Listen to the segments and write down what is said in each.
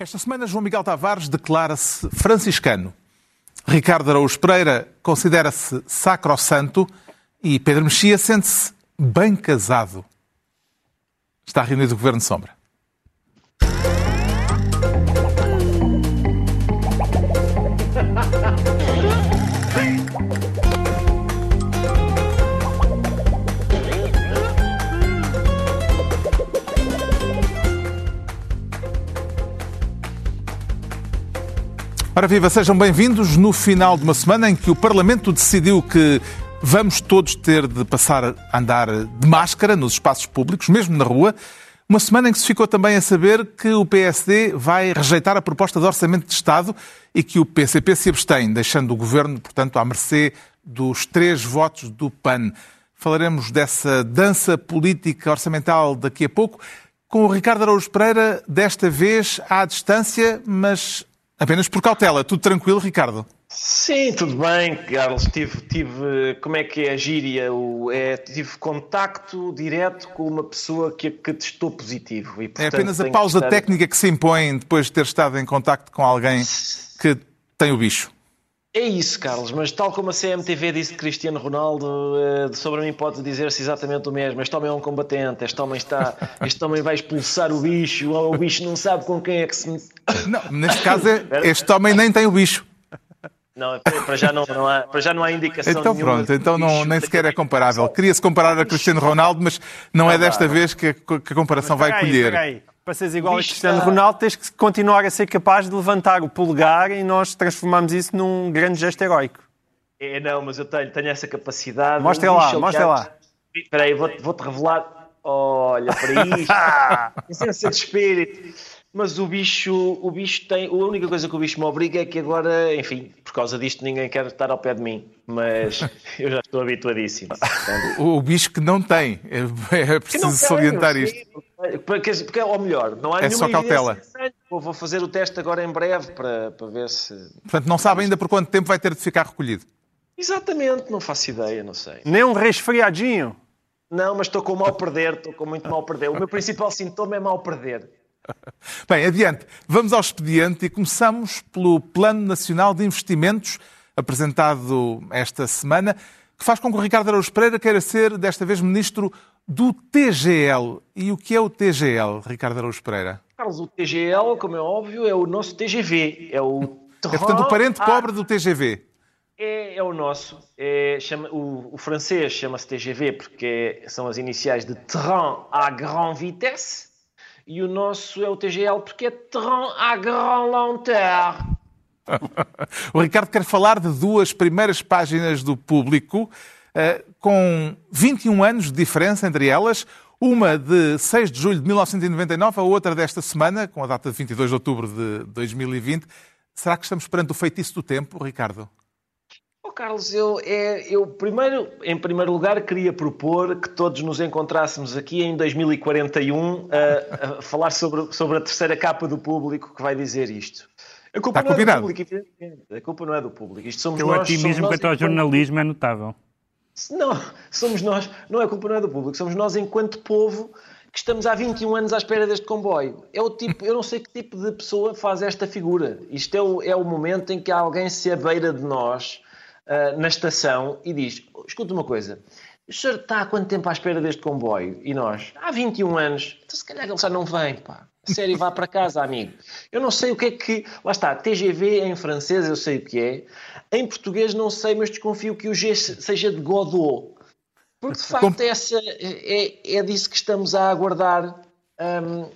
Esta semana, João Miguel Tavares declara-se franciscano. Ricardo Araújo Pereira considera-se sacrossanto e Pedro Mexia sente-se bem casado. Está reunido o Governo Sombra. Ora viva, sejam bem-vindos no final de uma semana em que o Parlamento decidiu que vamos todos ter de passar a andar de máscara nos espaços públicos, mesmo na rua. Uma semana em que se ficou também a saber que o PSD vai rejeitar a proposta de orçamento de Estado e que o PCP se abstém, deixando o governo, portanto, à mercê dos três votos do PAN. Falaremos dessa dança política orçamental daqui a pouco, com o Ricardo Araújo Pereira, desta vez à distância, mas Apenas por cautela. Tudo tranquilo, Ricardo? Sim, tudo bem, Carlos. Tive, tive como é que é a gíria? O, é, tive contacto direto com uma pessoa que, que testou positivo. E, portanto, é apenas a pausa estar... técnica que se impõe depois de ter estado em contacto com alguém que tem o bicho. É isso, Carlos, mas tal como a CMTV disse de Cristiano Ronaldo, eh, sobre mim pode dizer-se exatamente o mesmo. Este homem é um combatente, este homem está, este homem vai expulsar o bicho, ou o bicho não sabe com quem é que se. Não, neste caso, é, este homem nem tem o bicho. Não, para já não, não há, para já não há indicação Então pronto, então não, nem sequer é comparável. Queria-se comparar a Cristiano Ronaldo, mas não, é desta vez que a, que a comparação vai colher para seres igual a Cristiano Ronaldo, tens que continuar a ser capaz de levantar o polegar e nós transformamos isso num grande gesto heróico. É, não, mas eu tenho, tenho essa capacidade. Mostra lá, mostra lá. Espera aí, vou-te vou revelar. Olha, para isto. Essência de espírito. Mas o bicho, o bicho tem. A única coisa que o bicho me obriga é que agora, enfim, por causa disto ninguém quer estar ao pé de mim. Mas eu já estou habituadíssimo. o bicho que não tem. É, é preciso salientar isto. Porque, porque, ou melhor, não há é só cautela. Vou fazer o teste agora em breve para, para ver se. Portanto, não sabe ainda por quanto tempo vai ter de ficar recolhido. Exatamente, não faço ideia, não sei. Nem um resfriadinho? Não, mas estou com mal perder, estou com muito mal perder. O meu principal sintoma é mal perder. Bem, adiante. Vamos ao expediente e começamos pelo Plano Nacional de Investimentos, apresentado esta semana, que faz com que o Ricardo Araújo Pereira queira ser, desta vez, ministro do TGL. E o que é o TGL, Ricardo Araújo Pereira? Carlos, o TGL, como é óbvio, é o nosso TGV. É o É, portanto, o parente pobre do TGV. É, é o nosso. É, chama, o, o, francês chama-se TGV porque são as iniciais de Train à Grande Vitesse e o nosso é o TGL porque é Train à Grande Lenteur. o Ricardo quer falar de duas primeiras páginas do público eh, com 21 anos de diferença entre elas, uma de 6 de julho de 1999, a outra desta semana, com a data de 22 de outubro de 2020. Será que estamos perante o feitiço do tempo, Ricardo? Oh, Carlos, eu, é, eu primeiro, em primeiro lugar, queria propor que todos nos encontrássemos aqui em 2041 a, a falar sobre, sobre a terceira capa do público que vai dizer isto. A culpa Está não combinado. é do público, a culpa não é do público. Isto somos o nós, otimismo quanto ao jornalismo é notável. Não, somos nós, não é culpa não é do público, somos nós enquanto povo que estamos há 21 anos à espera deste comboio. É o tipo, eu não sei que tipo de pessoa faz esta figura. Isto é o, é o momento em que alguém se abeira de nós uh, na estação e diz: escuta uma coisa, o senhor está há quanto tempo à espera deste comboio? E nós? Há 21 anos. Então se calhar ele já não vem, pá. Sério, vá para casa, amigo. Eu não sei o que é que. Lá está, TGV em francês eu sei o que é. Em português não sei, mas desconfio que o G seja de Godot. Porque de facto essa, é, é disso que estamos a aguardar. Um,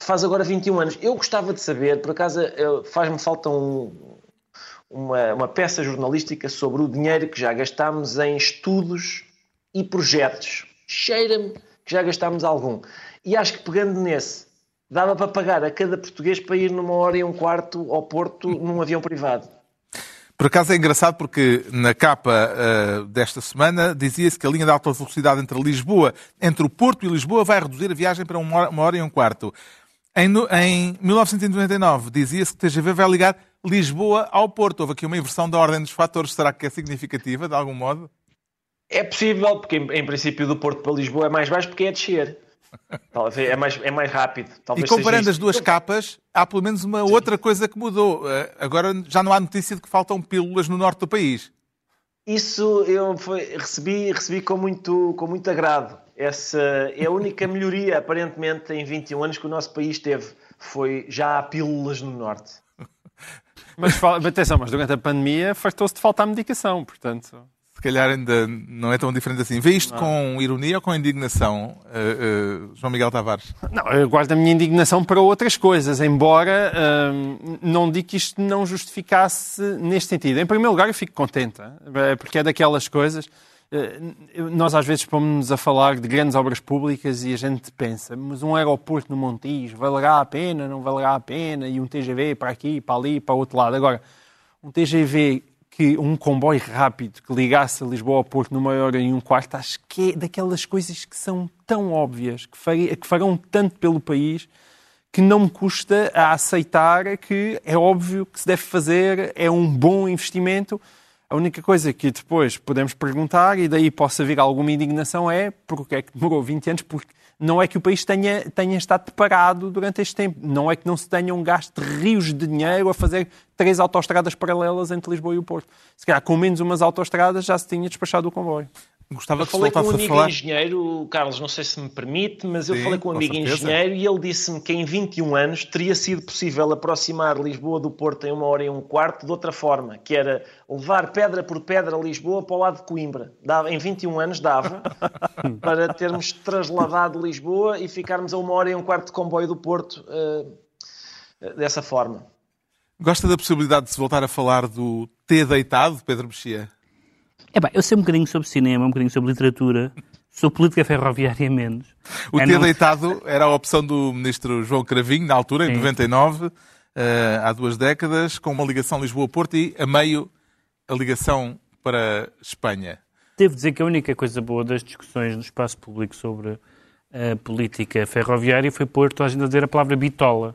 faz agora 21 anos. Eu gostava de saber, por acaso faz-me falta um, uma, uma peça jornalística sobre o dinheiro que já gastámos em estudos e projetos. Cheira-me que já gastámos algum. E acho que pegando nesse, dava para pagar a cada português para ir numa hora e um quarto ao Porto num avião privado. Por acaso é engraçado porque na capa uh, desta semana dizia-se que a linha de alta velocidade entre Lisboa, entre o Porto e Lisboa, vai reduzir a viagem para uma hora, uma hora e um quarto. Em, em 1999 dizia-se que a TGV vai ligar Lisboa ao Porto. Houve aqui uma inversão da ordem dos fatores. Será que é significativa, de algum modo? É possível, porque em, em princípio do Porto para Lisboa é mais baixo porque é descer. Talvez é mais, é mais rápido. Talvez e comparando as duas capas, há pelo menos uma Sim. outra coisa que mudou. Eh, agora já não há notícia de que faltam pílulas no norte do país. Isso eu foi, recebi, recebi com, muito, com muito agrado. Essa é a única melhoria, aparentemente, em 21 anos que o nosso país teve. Foi já há pílulas no norte. Mas atenção, mas durante a pandemia fartou-se de faltar medicação, portanto se calhar ainda não é tão diferente assim. Vê isto não. com ironia ou com indignação, uh, uh, João Miguel Tavares? Não, eu guardo a minha indignação para outras coisas, embora uh, não diga que isto não justificasse neste sentido. Em primeiro lugar, eu fico contente, porque é daquelas coisas. Nós às vezes pomos-nos a falar de grandes obras públicas e a gente pensa, mas um aeroporto no Montijo valerá a pena, não valerá a pena, e um TGV para aqui, para ali, para o outro lado. Agora, um TGV que um comboio rápido que ligasse Lisboa ao Porto numa hora e um quarto, acho que é daquelas coisas que são tão óbvias, que, faria, que farão tanto pelo país, que não me custa a aceitar que é óbvio que se deve fazer, é um bom investimento. A única coisa que depois podemos perguntar, e daí possa vir alguma indignação, é porque é que demorou 20 anos, porque não é que o país tenha, tenha estado preparado durante este tempo. Não é que não se tenham gasto rios de dinheiro a fazer três autoestradas paralelas entre Lisboa e o Porto. Se calhar com menos umas autoestradas já se tinha despachado o comboio. Gostava eu que falei com um amigo falar... engenheiro, Carlos, não sei se me permite, mas eu Sim, falei com um amigo certeza. engenheiro e ele disse-me que em 21 anos teria sido possível aproximar Lisboa do Porto em uma hora e um quarto de outra forma, que era levar pedra por pedra Lisboa para o lado de Coimbra. Dava, em 21 anos dava para termos trasladado Lisboa e ficarmos a uma hora e um quarto de comboio do Porto uh, dessa forma. Gosta da possibilidade de se voltar a falar do T deitado, Pedro Mexia? É bem, eu sei um bocadinho sobre cinema, um bocadinho sobre literatura, sobre política ferroviária menos. O é ter não... deitado era a opção do ministro João Cravinho, na altura, em Sim. 99, uh, eh, há duas décadas, com uma ligação Lisboa-Porto e, a meio, a ligação para Espanha. Devo dizer que a única coisa boa das discussões no espaço público sobre a política ferroviária foi pôr toda a gente a dizer a palavra bitola.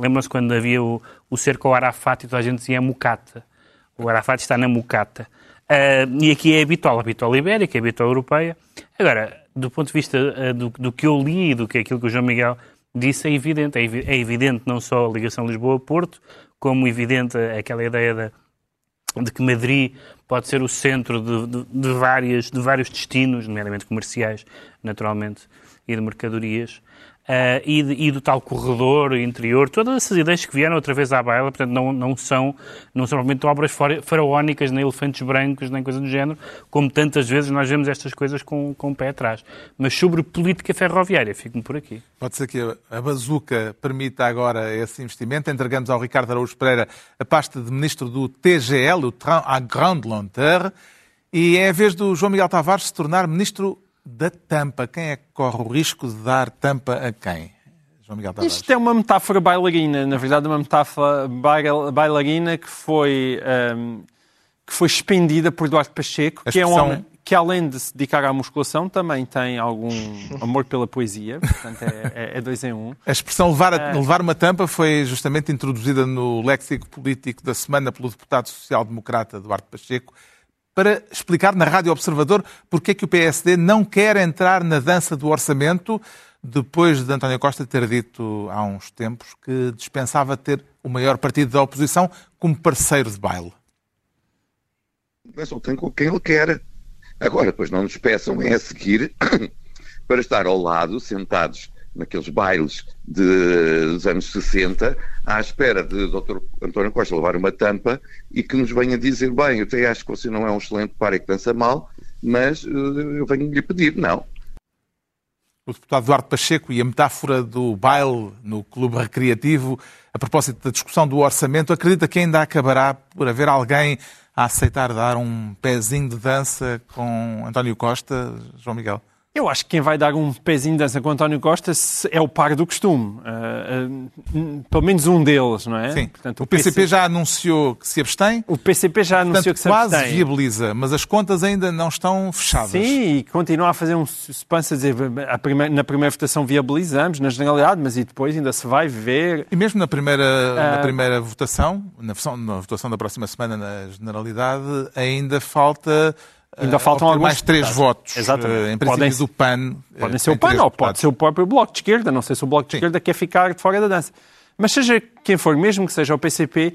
Lembram-se quando havia o, o cerco ao Arafat e toda a gente dizia mucata. O Arafat está na mucata. Uh, e aqui é a bitola ibérica, a bitola europeia. Agora, do ponto de vista uh, do, do, que eu li e do que aquilo que o João Miguel disse, é evidente. É, é evidente não só a ligação Lisboa-Porto, como evidente aquela ideia de, de que Madrid pode ser o centro de, de, de, várias, de vários destinos, nomeadamente comerciais, naturalmente, e de mercadorias uh, e, de, e, do tal corredor interior, todas essas ideias que vieram outra vez à baila, portanto, não, não são não são realmente obras faraónicas, nem elefantes brancos, nem coisa do género, como tantas vezes nós vemos estas coisas com, com o pé atrás. Mas sobre política ferroviária, fico-me por aqui. Pode ser que a bazuca permita agora esse investimento. Entregamos ao Ricardo Araújo Pereira a pasta de ministro do TGL, o Train à Grande Lonteur, e é a vez do João Miguel Tavares se tornar ministro da tampa. Quem é que corre o risco de dar tampa a quem? João Miguel Tavares. Isto é uma metáfora bailarina, na verdade, uma metáfora bailarina que foi, um, que foi expendida por Duarte Pacheco, que é um homem que, além de se dedicar à musculação, também tem algum amor pela poesia, portanto é, é, é dois em um. A expressão levar, a, é... levar uma tampa foi justamente introduzida no léxico político da semana pelo deputado social-democrata Duarte Pacheco, para explicar na Rádio Observador porque é que o PSD não quer entrar na dança do orçamento, depois de António Costa ter dito há uns tempos que dispensava ter o maior partido da oposição como parceiro de baile. Mas só tem com quem ele quer. Agora, depois não nos peçam é a seguir para estar ao lado, sentados naqueles bailes de, dos anos 60, à espera de Dr. António Costa levar uma tampa e que nos venha dizer: bem, eu até acho que você não é um excelente par e que dança mal, mas uh, eu venho-lhe pedir. Não. O deputado Eduardo Pacheco e a metáfora do baile no clube recreativo, a propósito da discussão do orçamento, acredita que ainda acabará por haver alguém a aceitar dar um pezinho de dança com António Costa, João Miguel? Eu acho que quem vai dar um pezinho de dança com António Costa é o par do costume. Uh, uh, pelo menos um deles, não é? Sim. Portanto, o PCP PC... já anunciou que se abstém. O PCP já anunciou Portanto, que se abstém. quase viabiliza, mas as contas ainda não estão fechadas. Sim, e continua a fazer um suspense a dizer primeira, na primeira votação viabilizamos, na generalidade, mas e depois ainda se vai ver. E mesmo na primeira, uh... na primeira votação, na, na votação da próxima semana na generalidade, ainda falta Ainda faltam obter alguns mais três deputados. votos. Exatamente. eh, Em princípio, Podem- do PAN. eh, Podem ser o PAN ou pode ser o próprio Bloco de Esquerda. Não sei se o Bloco de Sim. Esquerda quer ficar de fora da dança. Mas seja quem for, mesmo que seja o PCP,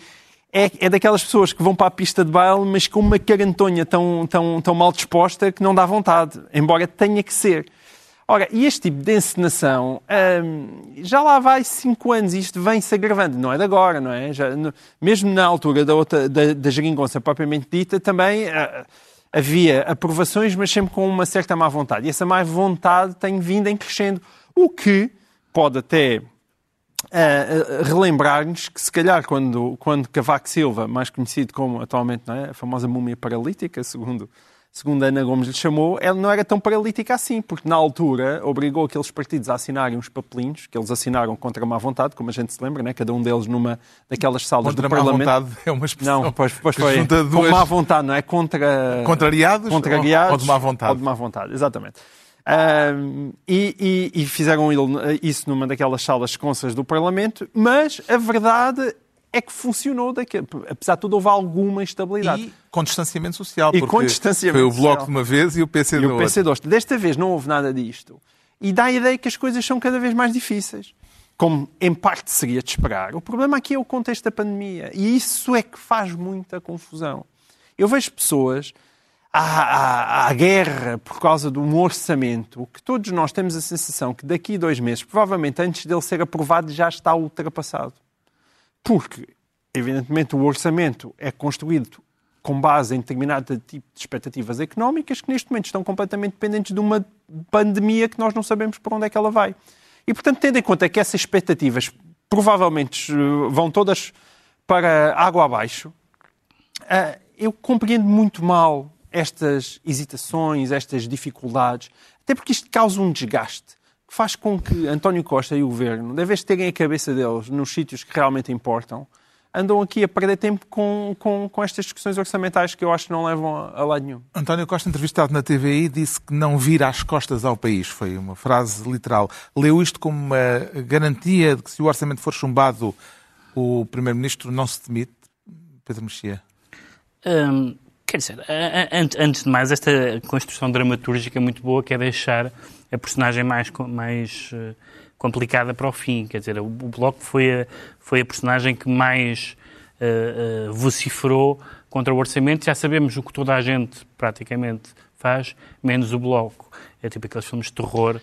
é, é daquelas pessoas que vão para a pista de baile, mas com uma carantonha tão, tão, tão mal disposta que não dá vontade, embora tenha que ser. Ora, e este tipo de encenação, hum, já lá vai cinco anos e isto vem-se agravando. Não é de agora, não é? Já, no- mesmo na altura da, outra, da, da geringonça propriamente dita, também ah, havia aprovações, mas sempre com uma certa má vontade. E essa má vontade tem vindo em crescendo. O que pode até a relembrar-nos que, se calhar, quando, quando Cavaco Silva, mais conhecido como atualmente é? a famosa múmia paralítica, segundo, segundo Ana Gomes lhe chamou, ela não era tão paralítica assim, porque na altura obrigou aqueles partidos a assinarem uns papelinhos, que eles assinaram contra a má vontade, como a gente se lembra, né? cada um deles numa daquelas salas Contra do a má Parlamento. vontade é uma expressão. Não, pois, pois foi. junta Com duas- má vontade, não é? Contra... Contrariados, contrariados ou, ou de má vontade? Ou de má vontade, exatamente. Ahm, e, e- e fizeram isso numa daquelas salas esconsas do Parlamento, mas a verdade é que funcionou. Daqui, apesar de tudo, houve alguma instabilidade. E com distanciamento social. E porque distanciamento Foi o Bloco social. de uma vez e o PC E da o outra. PC2. Desta vez não houve nada disto. E dá a ideia que as coisas são cada vez mais difíceis. Como em parte seria de esperar. O problema aqui é o contexto da pandemia. E isso é que faz muita confusão. Eu vejo pessoas à, à- à guerra por causa de um orçamento que todos nós temos a sensação que daqui a dois meses, provavelmente antes dele ser aprovado, já está ultrapassado. Porque, evidentemente, o orçamento é construído com base em determinado tipo de expectativas económicas que neste momento estão completamente dependentes de uma pandemia que nós não sabemos para onde é que ela vai. E, portanto, tendo em conta que essas expectativas provavelmente eh, vão todas para água abaixo, ah, eu compreendo muito mal estas hesitações, estas dificuldades, até porque isto causa um desgaste faz com que António Costa e o governo, de vez de terem a cabeça deles nos sítios que realmente importam, andam aqui a perder tempo com, com, com estas discussões orçamentais que eu acho que não levam a, a lado nenhum. António Costa, entrevistado na TVI, disse que não vira as costas ao país. Foi uma frase literal. Leu isto como uma garantia de que se o orçamento for chumbado, o Primeiro-Ministro não se demite? Pedro Mexia. Hum, quer dizer, antes, de mais, esta construção dramatúrgica é muito boa, que é deixar a personagem mais, mais eh, complicada para o fim. Quer dizer, o, Bloco foi a, foi a personagem que mais eh, eh, vociferou contra o orçamento. Já sabemos o que toda a gente, praticamente, faz, menos o Bloco. É tipo aqueles filmes de terror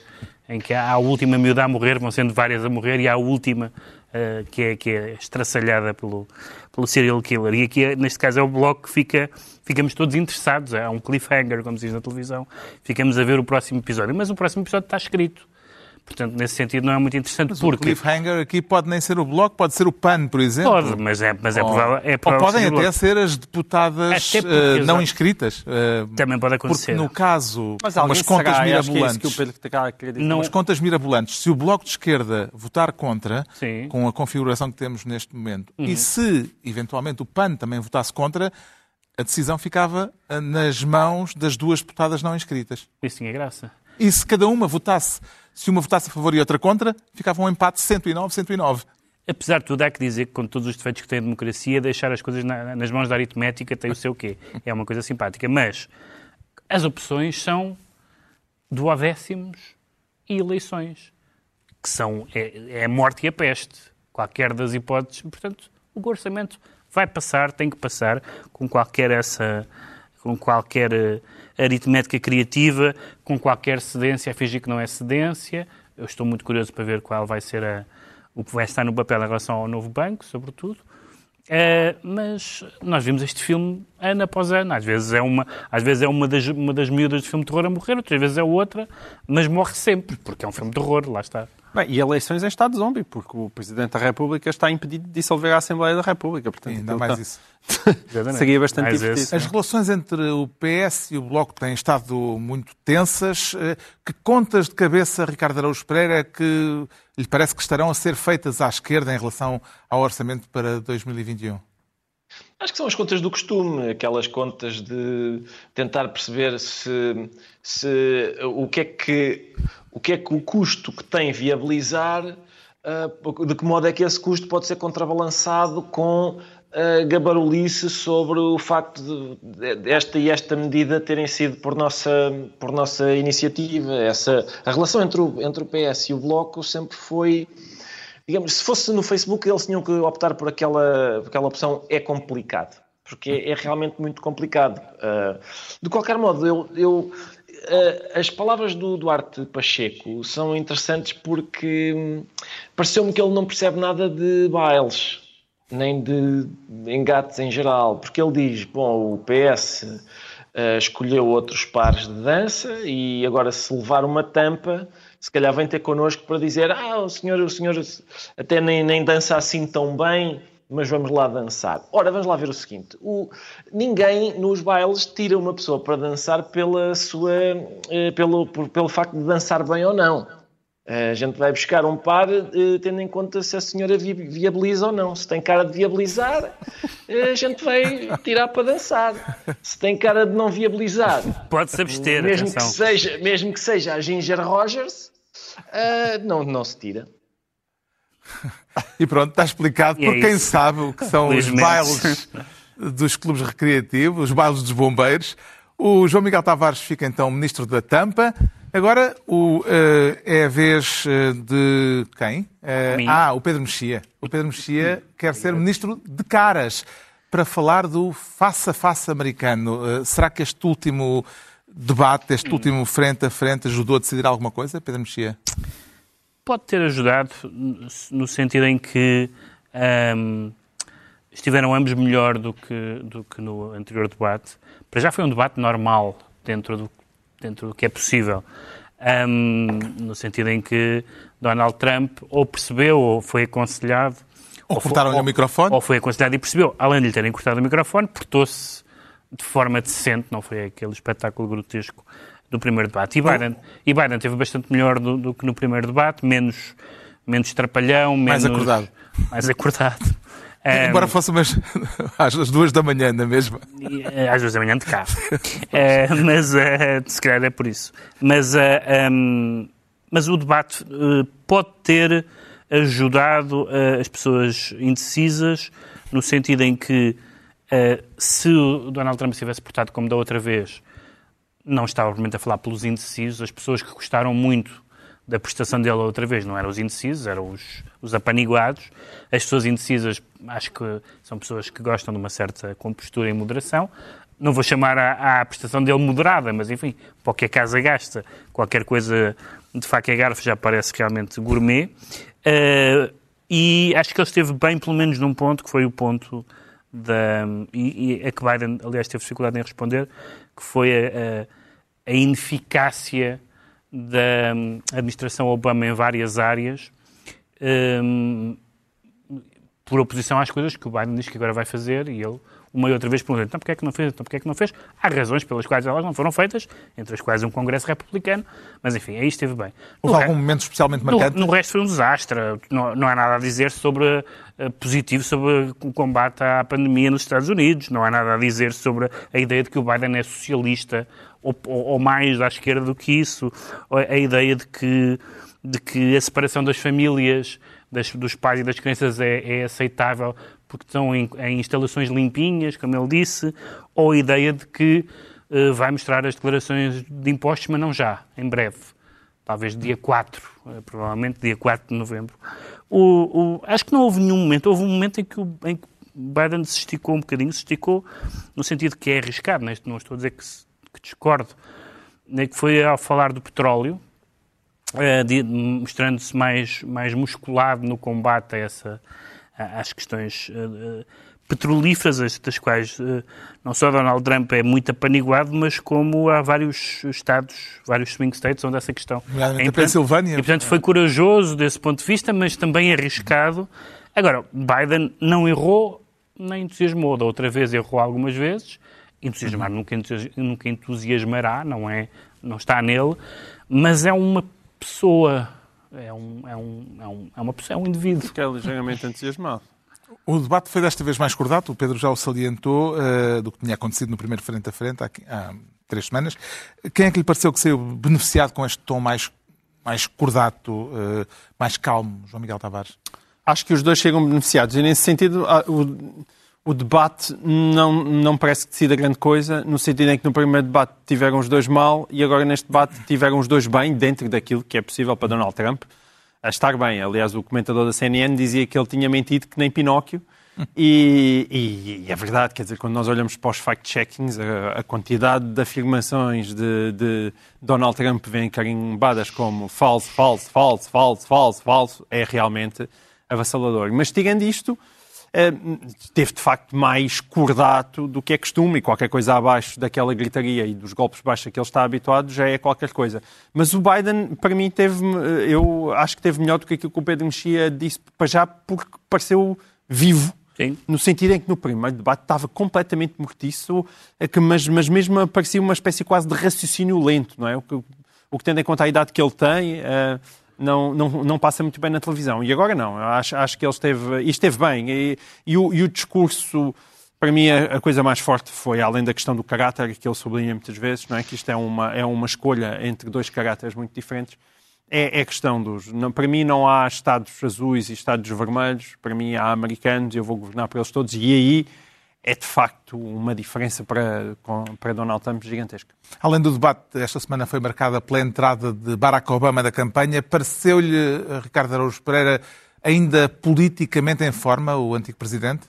em que há a última miúda a morrer, vão sendo várias a morrer, e há a última eh, que, é, que é estraçalhada pelo, pelo serial killer. E aqui, neste caso, é o bloco que fica, ficamos todos interessados. É um cliffhanger, como se diz na televisão. Ficamos a ver o próximo episódio. Mas o próximo episódio está escrito. Portanto, nesse sentido, não é muito interessante. Mas o porque cliffhanger aqui pode nem ser o Bloco, pode ser o PAN, por exemplo. pode, mas é, mas é Ou- provável. É Ou provável podem que seja o até Bloco. ser as deputadas porque, eh, não inscritas. eh, Também pode Porque acontecer. no caso, Mas umas contas será, que é isso mirabolantes. que o querer dizer. Não- Umas contas mirabolantes. Se o Bloco de Esquerda votar contra, Sim. Uhum. com a configuração que temos neste momento, e se, eventualmente, o PAN também votasse contra, a decisão ficava eh, nas mãos das duas deputadas não inscritas. Isso tinha graça. E se cada uma votasse, se uma votasse a favor e outra contra, ficava um empate 109-109. Apesar de tudo, há que dizer que, com todos os defeitos que tem a democracia, deixar as coisas na- nas mãos da aritmética tem o seu quê. É uma coisa simpática. Mas as opções são duodécimos e eleições, que são é, é a morte e a peste. Qualquer das hipóteses. Portanto, o orçamento vai passar, tem que passar, com qualquer essa com qualquer eh, aritmética criativa, com qualquer cedência, a fingir que não é cedência. Eu estou muito curioso para ver qual vai ser a, o que vai estar no papel em relação ao novo banco, sobretudo. Eh, mas nós vimos este filme ano após ano. Às vezes é uma, às vezes é uma, das, uma das miúdas de filme de terror a morrer, outras vezes é outra, mas morre sempre, porque é um filme de terror, lá está. Bem, e eleições em estado zombie, porque o Presidente da República está impedido de dissolver a Assembleia da República. Portanto, Ainda aquilo mais está- isso. Seria bastante Mais divertido. esse. As relações entre o PS e o Bloco têm estado muito tensas. Eh, Que contas de cabeça, Ricardo Araújo Pereira, é que lhe parece que estarão a ser feitas à esquerda em relação ao orçamento para 2021? Acho que são as contas do costume, aquelas contas de tentar perceber se, se o, que é que, o que é que o custo que tem viabilizar, ah, de que modo é que esse custo pode ser contrabalançado com uh, gabarulice sobre o facto de esta e esta medida terem sido por nossa, por nossa iniciativa. Essa, a relação entre o, entre o PS e o Bloco sempre foi. Digamos, se fosse no Facebook, eles tinham que optar por aquela, aquela opção é complicado, porque é, é realmente muito complicado. Uh, de qualquer modo, eu, eu uh, as palavras do Duarte Pacheco são interessantes porque hum, pareceu-me que ele não percebe nada de bailes nem de engates em geral, porque ele diz: bom, o PS eh, escolheu outros pares de dança e agora, se levar uma tampa, se calhar vem ter connosco para dizer: ah, o senhor, o senhor até nem, nem dança assim tão bem. Mas vamos lá dançar. Ora, vamos lá ver o seguinte: o, ninguém nos bailes tira uma pessoa para dançar pela sua, uh, pelo, por, pelo facto de dançar bem ou não a gente vai buscar um par eh, tendo em conta se a senhora viabiliza ou não. Se tem cara de viabilizar, eh, a gente vai tirar para dançar. Se tem cara de não viabilizar, pode-se abster. Mesmo que, seja, mesmo que seja a Ginger Rogers, uh, não, não se tira. E pronto, está explicado por é quem sabe o que são os bailes dos clubes recreativos, os bailes dos bombeiros. O João Miguel Tavares fica então ministro da Tampa. Agora o, uh, é a vez uh, de quem? Uh, ah, o Pedro Mexia. O Pedro Mexia quer ser ministro de caras para falar do face a face americano. será que este último debate, este último frente a frente, ajudou a decidir alguma coisa, Pedro Mexia? Pode ter ajudado no sentido em que um, ehm, estiveram ambos melhor do que, do que no anterior debate. Para já foi um debate normal dentro do dentro do que é possível. Um, no sentido em que Donald Trump ou percebeu ou foi aconselhado. Ou, cortaram-lhe o microfone. Ou foi aconselhado e percebeu. Além de lhe terem cortado o microfone, portou-se de forma decente, não foi aquele espetáculo grotesco do primeiro debate. E Biden, e Biden teve bastante melhor do, do que no primeiro debate, menos, menos trapalhão, menos. Mais acordado. Mais acordado. Um, Embora fosse umas, às duas da manhã, na mesma. Eh, às duas da manhã de cá. uh, mas, uh, se calhar é por isso. Mas, uh, um, mas o debate pode ter ajudado as pessoas indecisas, no sentido em que se o Donald Trump se tivesse portado como da outra vez, não estava, obviamente, a falar pelos indecisos, as pessoas que gostaram muito da prestação dele outra vez não eram os indecisos, eram os, os apaniguados. As pessoas indecisas acho que são pessoas que gostam de uma certa compostura e moderação. Não vou chamar a, a prestação dele moderada, mas enfim, qualquer casa gasta, qualquer coisa de faca e garfo já parece realmente gourmet. Uh, e acho que ele esteve bem, pelo menos num ponto, que foi o ponto da. E, e a que Biden, aliás, teve dificuldade em responder, que foi a, a, a ineficácia da hum, administração Obama em várias áreas, um, por oposição às coisas que o Biden diz que agora vai fazer, e ele uma e outra vez pergunta, então porquê é que não fez, então porquê é que não fez? Há razões pelas quais elas não foram feitas, entre as quais um Congresso republicano, mas enfim, aí esteve bem. Houve no algum re... momento especialmente marcante? No, no, resto foi um desastre, não, não há nada a dizer sobre uh, positivo sobre o combate à pandemia nos Estados Unidos, não há nada a dizer sobre a ideia de que o Biden é socialista ou, ou, mais à esquerda do que isso, a ideia de que, de que a separação das famílias das, dos pais e das crianças é, é aceitável porque estão em, em, instalações limpinhas, como ele disse, ou a ideia de que uh, vai mostrar as declarações de impostos, mas não já, em breve. Talvez dia 4, uh, eh, provavelmente dia 4 de novembro. O, o, acho que não houve nenhum momento, houve um momento em que, o, em que Biden se esticou um bocadinho, se esticou no sentido que é arriscado, não, é? estou a dizer que, que discordo, né, que foi ao falar do petróleo, uh, mostrando-se mais, mais musculado no combate a essa, às questões uh, petrolíferas, das quais não só Donald Trump é muito apaniguado, mas como há vários estados, vários swing states onde essa questão é a Pensilvânia. E, portanto, foi corajoso desse ponto de vista, mas também arriscado. Agora, Biden não errou nem entusiasmou. Da outra vez errou algumas vezes. Entusiasmar nunca, nunca entusiasmará, não, é, não está nele, mas é uma pessoa é um, é um, é um, é uma, é um indivíduo. Que é ligeiramente entusiasmado. O debate foi desta vez mais cordato, o Pedro já o salientou, uh, do que tinha acontecido no primeiro frente a frente há, há, três semanas. Quem é que lhe pareceu que saiu beneficiado com este tom mais, mais cordato, uh, mais calmo, João Miguel Tavares? Acho que os dois chegam beneficiados e nesse sentido o, O debate não, não parece que decida grande coisa, no sentido em que no primeiro debate tiveram os dois mal e agora neste debate tiveram os dois bem, dentro daquilo que é possível para Donald Trump. A estar bem. Aliás, o comentador da CNN dizia que ele tinha mentido que nem Pinóquio. E, e, e é verdade, quer dizer, quando nós olhamos para os fact-checkings, a, a, quantidade de afirmações de, de Donald Trump vem carimbadas como falso, falso, falso, falso, falso, falso, é realmente avassalador. Mas tirando isto, teve de facto mais cordato do que é costume e qualquer coisa abaixo daquela gritaria e dos golpes baixos a que ele está habituado já é qualquer coisa. Mas o Biden, para mim, teve, eh, eu acho que teve melhor do que aquilo que o Pedro Mexia disse para já, porque pareceu vivo. Sim. No sentido em que no primeiro debate estava completamente mortiço, é mas, mas mesmo parecia uma espécie quase de raciocínio lento, não é? O que, o que tendo em conta a idade que ele tem, uh, não, não, não passa muito bem na televisão. E agora não. Acho, acho que ele esteve, esteve bem. E, e, o, e o discurso, para mim, a, a, coisa mais forte foi, além da questão do caráter, que ele sublinha muitas vezes, não é? que isto é uma, é uma escolha entre dois caráteres muito diferentes, é, é questão dos. Não, para mim não há Estados azuis e Estados vermelhos, para mim há americanos, e eu vou governar para eles todos, e aí é de facto uma diferença para, para Donald Trump gigantesca. Além do debate, esta semana foi marcada pela entrada de Barack Obama da campanha. Pareceu-lhe, eh, Ricardo Araújo Pereira, ainda politicamente em forma o antigo presidente?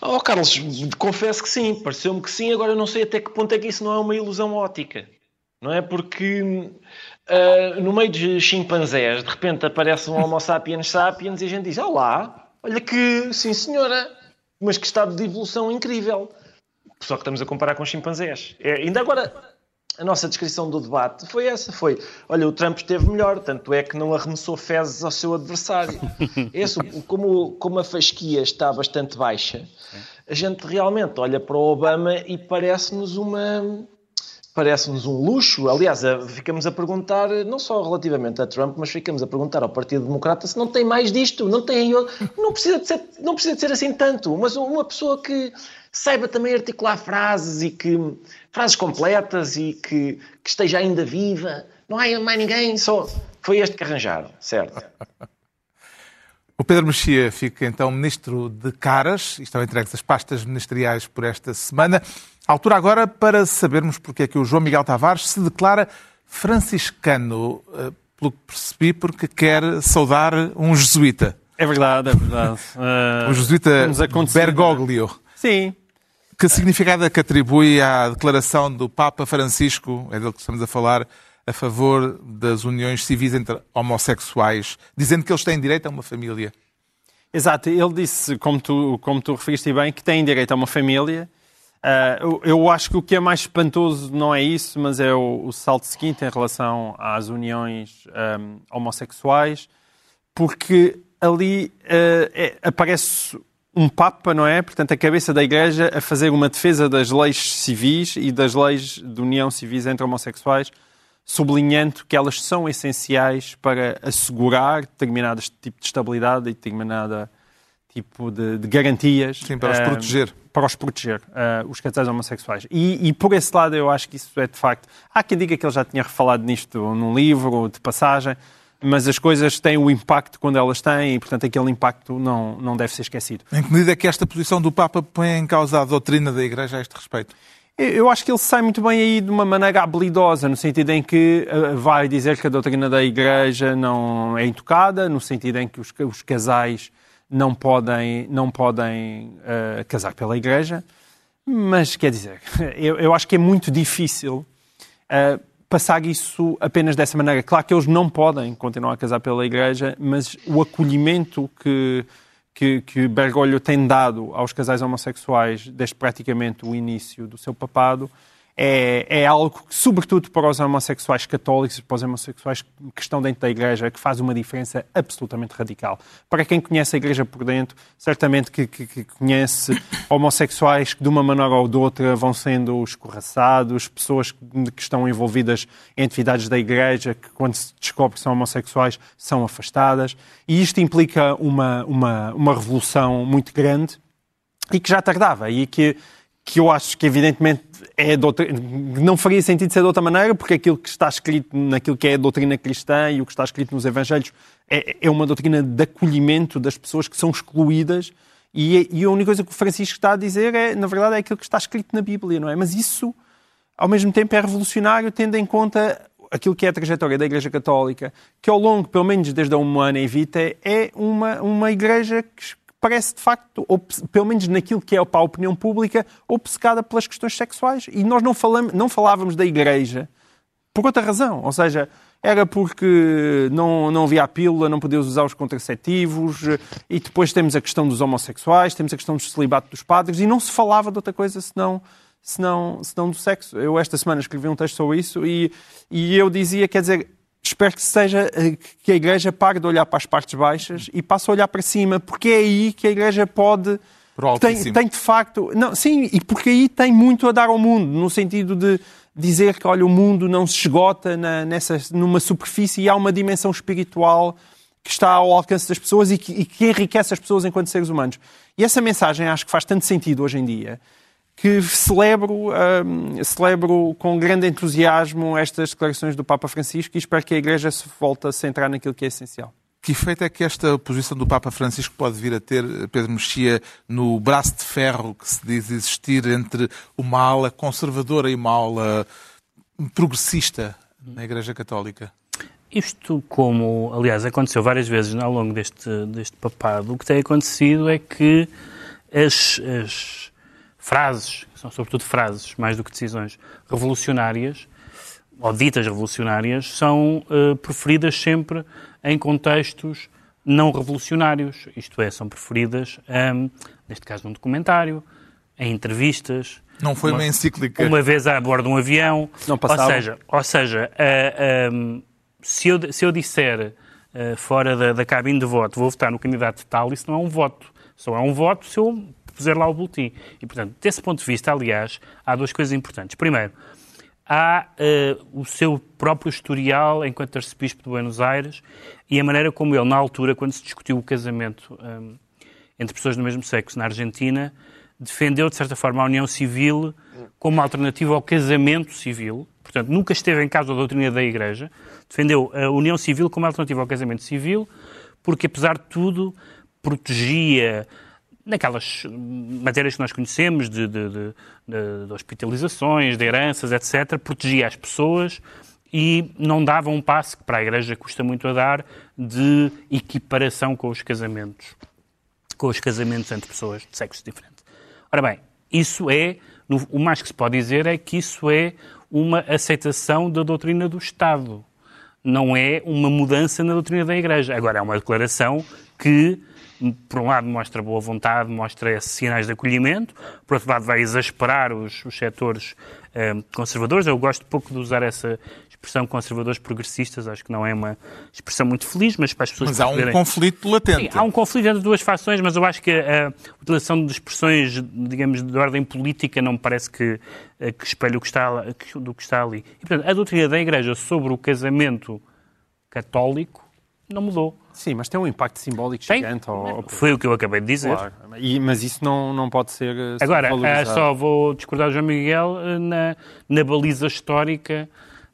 Oh, Carlos, confesso que sim, pareceu-me que sim. Agora eu não sei até que ponto é que isso não é uma ilusão ótica. Não é? Porque uh, no meio de chimpanzés, de repente aparece um Homo sapiens sapiens e a gente diz: Olá, olha que, sim senhora, mas que estado de evolução incrível. Só que estamos a comparar com chimpanzés. É, ainda agora, a nossa descrição do debate foi essa: foi, olha, o Trump esteve melhor, tanto é que não arremessou fezes ao seu adversário. Esse, como, como a fasquia está bastante baixa, a gente realmente olha para o Obama e parece-nos uma parece-nos um luxo. Aliás, ficamos a perguntar, não só relativamente a Trump, mas ficamos a perguntar ao Partido Democrata se não tem mais disto, não tem, não precisa de ser, não precisa de ser assim tanto, mas uma pessoa que saiba também articular frases e que frases completas e que, que esteja ainda viva. Não há mais ninguém, só foi este que arranjaram, certo? O Pedro Mexia fica então ministro de Caras e estão entregues as pastas ministeriais por esta semana. Altura agora para sabermos porque é que o João Miguel Tavares se declara franciscano, eh, pelo que percebi, porque quer saudar um jesuíta. É verdade, é verdade. Uh, o jesuíta Bergoglio. Sim. Que significado é que atribui à declaração do Papa Francisco, é dele que estamos a falar, a favor das uniões civis entre homossexuais, dizendo que eles têm direito a uma família? Exato, ele disse, como tu, como tu referiste bem, que têm direito a uma família Uh, eu acho que o que é mais espantoso não é isso, mas é o, o salto seguinte em relação às uniões um, homossexuais, porque ali uh, é, aparece um Papa, não é? Portanto, a cabeça da Igreja a fazer uma defesa das leis civis e das leis de união civis entre homossexuais, sublinhando que elas são essenciais para assegurar determinado tipo de estabilidade e determinada tipo de, de garantias. Sim, para os uh, proteger. Para os proteger, uh, os casais homossexuais. E, e, por esse lado eu acho que isso é de facto. Há quem diga que ele já tinha falado nisto num livro de passagem, mas as coisas têm o impacto quando elas têm e, portanto, aquele impacto não, não deve ser esquecido. Em que medida é que esta posição do Papa põe em causa a doutrina da Igreja a este respeito? Eu acho que ele sai muito bem aí de uma maneira habilidosa, no sentido em que uh, vai dizer que a doutrina da Igreja não é intocada, no sentido em que os, os casais não podem, não podem uh, casar pela Igreja, mas quer dizer, eu, eu acho que é muito difícil uh, passar isso apenas dessa maneira. Claro que eles não podem continuar a casar pela Igreja, mas o acolhimento que, que, que Bergoglio tem dado aos casais homossexuais desde praticamente o início do seu papado é, é algo que, sobretudo para os homossexuais católicos, para os homossexuais que estão dentro da Igreja, que faz uma diferença absolutamente radical. Para quem conhece a Igreja por dentro, certamente que, que, que conhece homossexuais que, de uma maneira ou de outra, vão sendo escorraçados, pessoas que estão envolvidas em atividades da Igreja, que, quando se descobre que são homossexuais, são afastadas. E isto implica uma, uma, uma revolução muito grande e que já tardava e que que eu acho que evidentemente é não faria sentido ser de outra maneira, porque aquilo que está escrito naquilo que é a doutrina cristã e o que está escrito nos Evangelhos é, é uma doutrina de acolhimento das pessoas que são excluídas E, e a única coisa que o Francisco está a dizer é, na verdade, é aquilo que está escrito na Bíblia, não é? Mas isso, ao mesmo tempo, é revolucionário, tendo em conta aquilo que é a trajetória da Igreja Católica, que ao longo, pelo menos desde a Humana e Vita, é uma, uma igreja que parece, de facto, pelo menos naquilo que é para a opinião pública, obcecada pelas questões sexuais. E nós não, falamos, não falávamos da Igreja por outra razão. Ou seja, era porque não, não havia a pílula, não podias usar os contraceptivos, e depois temos a questão dos homossexuais, temos a questão do celibato dos padres, e não se falava de outra coisa senão, senão, senão do sexo. Eu esta semana escrevi um texto sobre isso e, e eu dizia, quer dizer, espero que seja que a Igreja pare de olhar para as partes baixas e passe a olhar para cima, porque é aí que a Igreja pode tem, tem de facto. Não, sim, e porque aí tem muito a dar ao mundo, no sentido de dizer que olha, o mundo não se esgota na, nessa, numa superfície e há uma dimensão espiritual que está ao alcance das pessoas e que, e que enriquece as pessoas enquanto seres humanos. E essa mensagem acho que faz tanto sentido hoje em dia que celebro, um, celebro com grande entusiasmo estas declarações do Papa Francisco e espero que a Igreja se volte a centrar naquilo que é essencial. Que efeito é que esta posição do Papa Francisco pode vir a ter, Pedro Mexia, no braço de ferro que se diz existir entre uma ala conservadora e uma ala progressista na Igreja Católica? Isto, como aliás aconteceu várias vezes ao longo deste, deste papado, o que tem acontecido é que as, as frases, que são sobretudo frases, mais do que decisões, revolucionárias, ou ditas revolucionárias, são uh, preferidas sempre em contextos não revolucionários, isto é, são preferidas, um, neste caso, num documentário, em entrevistas. Não foi uma, uma encíclica. Uma vez a bordo de um avião. Não passava. Ou seja, ou seja uh, um, se, eu, se eu disser uh, fora da, da cabine de voto vou votar no candidato tal, isso não é um voto. Só é um voto se eu puser lá o boletim. E, portanto, desse ponto de vista, aliás, há duas coisas importantes. Primeiro, há uh, o seu próprio historial enquanto arcebispo de Buenos Aires e a maneira como ele, na altura, quando se discutiu o casamento um, entre pessoas do mesmo sexo na Argentina, defendeu, de certa forma, a união civil como alternativa ao casamento civil. Portanto, nunca esteve em causa a doutrina da Igreja. Defendeu a união civil como alternativa ao casamento civil, porque, apesar de tudo, protegia naquelas matérias que nós conhecemos de, de, de, de, hospitalizações, de heranças, etc., protegia as pessoas e não dava um passo que para a Igreja custa muito a dar de equiparação com os casamentos, com os casamentos entre pessoas de sexo diferente. Ora bem, isso é, o mais que se pode dizer é que isso é uma aceitação da doutrina do Estado, não é uma mudança na doutrina da Igreja. Agora, é uma declaração que por um lado mostra boa vontade, mostra sinais de acolhimento, por outro lado vai exasperar os, os setores eh, conservadores. Eu gosto pouco de usar essa expressão conservadores progressistas, acho que não é uma expressão muito feliz, mas para as pessoas Mas há um conflito latente. Sim, há um conflito entre duas fações, mas eu acho que a utilização de expressões, digamos, de ordem política não me parece que, eh, que espelhe o que está, do que está ali. E, portanto, a doutrina da Igreja sobre o casamento católico não mudou. Sim, mas tem um impacto simbólico gigante. Ou... Foi o que eu acabei de dizer. Claro. E, mas isso não, não pode ser. Eh, Agora, eh, só vou discordar do João Miguel eh, na, na baliza histórica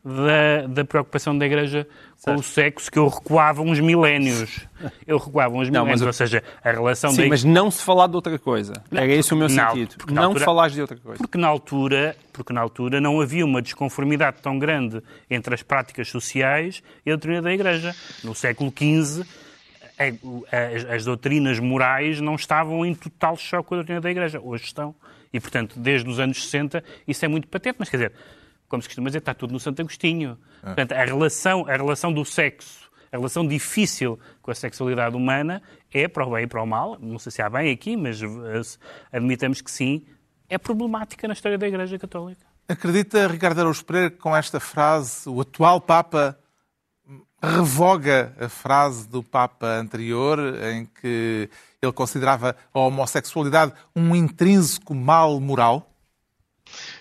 da, da preocupação da Igreja com certo. o sexo, que eu recuava uns milénios. Eu recuava uns não, milénios, ou seja, a relação... Sim, da... mas não se falar de outra coisa. Era esse o meu não, sentido. Não altura, falares de outra coisa. Porque na, altura, porque na altura não havia uma desconformidade tão grande entre as práticas sociais e a doutrina da Igreja. No século XV, as, as doutrinas morais não estavam em total choque com a doutrina da Igreja. Hoje estão. E, portanto, desde os anos 60, isso é muito patente. Mas, quer dizer, como se costuma dizer, está tudo no Santo Agostinho. É. Portanto, a relação, a relação do sexo, a relação difícil com a sexualidade humana é para o bem e para o mal. Não sei se há bem aqui, mas admitamos que sim. É problemática na história da Igreja Católica. Acredita, Ricardo Araújo Pereira, que com esta frase o atual Papa revoga a frase do Papa anterior, em que ele considerava a homossexualidade um intrínseco mal moral?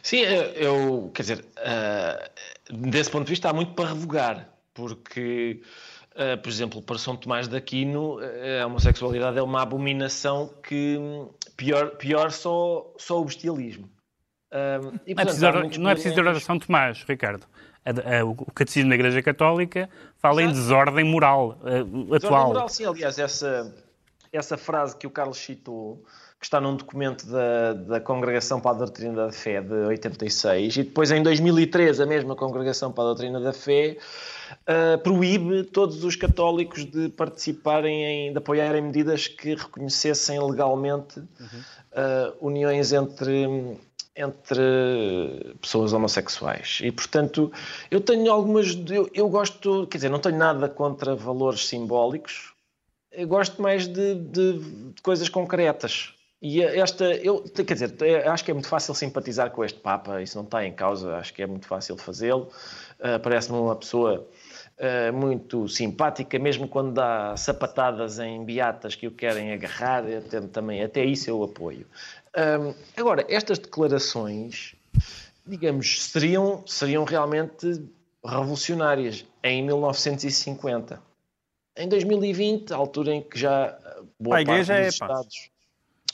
Sim, eu, quer dizer, uh, desse ponto de vista há muito para revogar, porque, uh, por exemplo, para São Tomás de Aquino, a homossexualidade é uma abominação que pior, pior só, só o bestialismo. Uh, e, portanto, não, é preciso, não é preciso ir a São Tomás, Ricardo. A, a, o Catecismo da Igreja Católica fala Exato. em desordem moral atual. Desordem moral, sim. Aliás, essa, essa frase que o Carlos citou, que está num documento da, da Congregação para a Doutrina da Fé de 86, e depois em 2003 a mesma Congregação para a Doutrina da Fé uh, proíbe todos os católicos de participarem, em, de apoiarem medidas que reconhecessem legalmente uh, uniões entre, entre pessoas homossexuais. E, portanto, eu tenho algumas. Eu, eu, gosto, quer dizer, não tenho nada contra valores simbólicos, eu gosto mais de, de, de coisas concretas. E esta, eu, quer dizer, acho que é muito fácil simpatizar com este Papa, isso não está em causa, acho que é muito fácil fazê-lo. Uh, Parece-me uma pessoa uh, muito simpática, mesmo quando dá sapatadas em beatas que o querem agarrar, até, também, até isso eu apoio. Uh, agora, estas declarações, digamos, seriam, seriam realmente revolucionárias em 1950. Em 2020, a altura em que já boa a parte dos é, Estados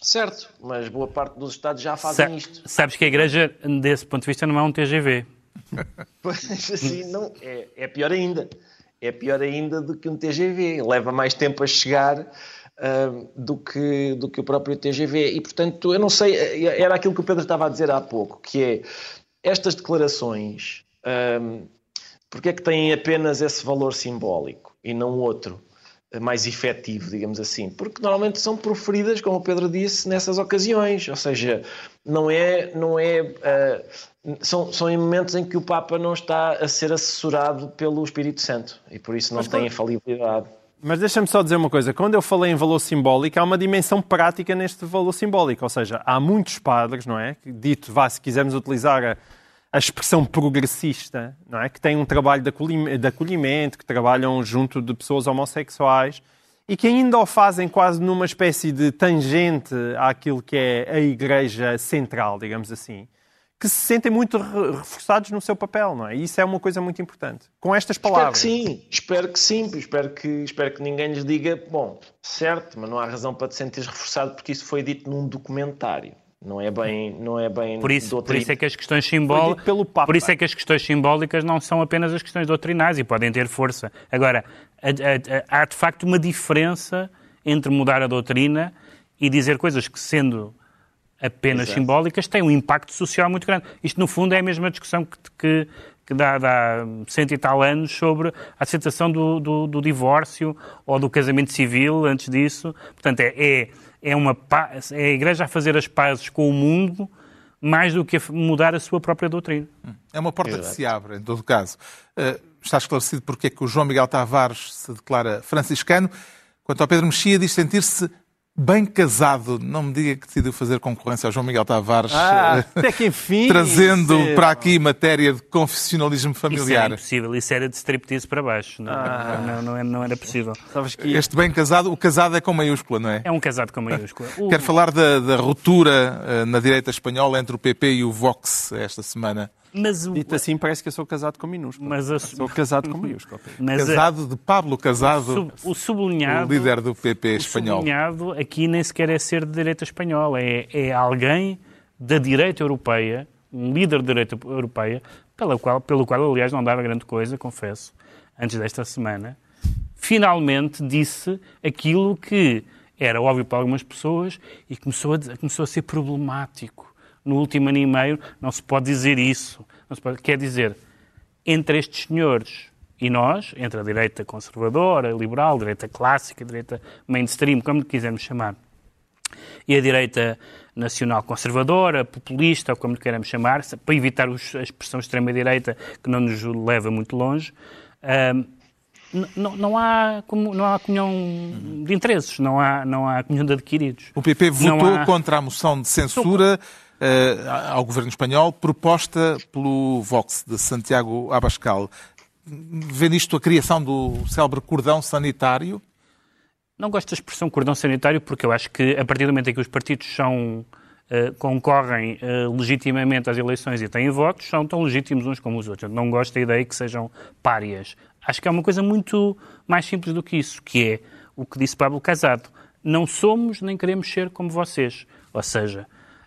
Certo, mas boa parte dos Estados já fazem Sa isto. Sabes que a Igreja, desse ponto de vista, não é um TGV. Pois assim, não, é, é pior ainda. É pior ainda do que um TGV. Leva mais tempo a chegar uh, do, que, do que o próprio TGV. E, portanto, eu não sei, era aquilo que o Pedro estava a dizer há pouco, que é estas declarações, um, porque é que têm apenas esse valor simbólico e não outro? Mais efetivo, digamos assim, porque normalmente são proferidas, como o Pedro disse, nessas ocasiões, ou seja, não é, não é, uh, são, são em momentos em que o Papa não está a ser assessorado pelo Espírito Santo e por isso não Mas, tem infalibilidade. Mas deixa-me só dizer uma coisa, quando eu falei em valor simbólico, há uma dimensão prática neste valor simbólico, ou seja, há muitos padres, não é, dito, vá, se quisermos utilizar a a expressão progressista, não é? que têm um trabalho de acolhimento, que trabalham junto de pessoas homossexuais e que ainda o fazem quase numa espécie de tangente àquilo que é a Igreja Central, digamos assim, que se sentem muito reforçados no seu papel, não é? E isso é uma coisa muito importante. Com estas palavras. Espero que sim, espero que sim, espero que, espero que ninguém lhes diga, bom, certo, mas não há razão para te sentires reforçado porque isso foi dito num documentário. Não é bem, não é bem por isso, por isso é que as questões simbólicas, por isso é que as questões simbólicas não são apenas as questões doutrinais e podem ter força. Agora, há de facto uma diferença entre mudar a doutrina e dizer coisas que sendo apenas Exato. simbólicas têm um impacto social muito grande. Isto no fundo é a mesma discussão que, que, que dá, dá cento e tal anos sobre a aceitação do, do, do divórcio ou do casamento civil antes disso. Portanto, é, é é, uma, é a Igreja a fazer as pazes com o mundo mais do que a mudar a sua própria doutrina. É uma porta que se abre, em todo caso. Uh, está esclarecido porque é que o João Miguel Tavares se declara franciscano. Quanto ao Pedro Mexia, diz sentir-se bem casado. Não me diga que decidiu fazer concorrência ao João Miguel Tavares, ah, até que enfim, trazendo é... para aqui matéria de confessionalismo familiar. Isso era impossível, isso era de striptease para baixo. Não, ah. não, não, não, não, era possível. Que... Este bem casado, o casado é com maiúscula, não é? É um casado com maiúscula. O... Quero falar da, da ruptura uh, na direita espanhola entre o PP e o Vox esta semana. Mas o... Dito assim, parece que eu sou casado com minúsculo. Mas a... Sou casado com minúsculo. Mas casado a... de Pablo Casado, o, sub... o sublinhado, o líder do PP espanhol. O sublinhado aqui nem sequer é ser de direita espanhola, é, é alguém da direita europeia, um líder de direita europeia, pela qual, pelo qual, aliás, não dava grande coisa, confesso, antes desta semana, finalmente disse aquilo que era óbvio para algumas pessoas e começou a, começou a ser problemático no último ano e meio, não se pode dizer isso. Pode, quer dizer, entre estes senhores e nós, entre a direita conservadora, liberal, direita clássica, direita mainstream, como lhe quisermos chamar, e a direita nacional conservadora, populista, ou como lhe queremos chamar, para evitar a expressão extrema-direita que não nos leva muito longe, não, não, há, não há comunhão de interesses, não há, não há comunhão de adquiridos. O PP votou há... contra a moção de censura ao governo espanhol, proposta pelo Vox de Santiago Abascal. Vê nisto a criação do célebre cordão sanitário? Não gosto da expressão cordão sanitário porque eu acho que a partir do momento em que os partidos são Uh, concorrem uh, legitimamente às eleições e têm votos, são tão legítimos uns como os outros. Eu não gosto da ideia que sejam párias. Acho que é uma coisa muito mais simples do que isso, que é o que disse Pablo Casado. Não somos nem queremos ser como vocês. Ou seja,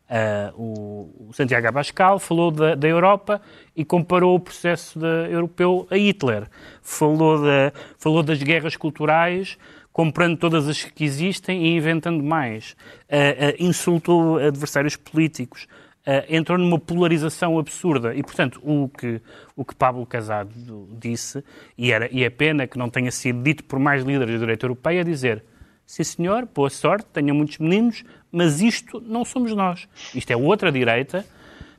Uh, o, Santiago Abascal falou da, da, Europa e comparou o processo europeu a Hitler. Falou, da, falou das guerras culturais comprando todas as que existem e inventando mais. Uh, uh, insultou adversários políticos. Entrou numa polarização absurda. E, portanto, o que, o que Pablo Casado disse, e, era, e é pena que não tenha sido dito por mais líderes da direita europeia, é dizer sim senhor, boa sorte, tenha muitos meninos, mas isto não somos nós. Isto é outra direita,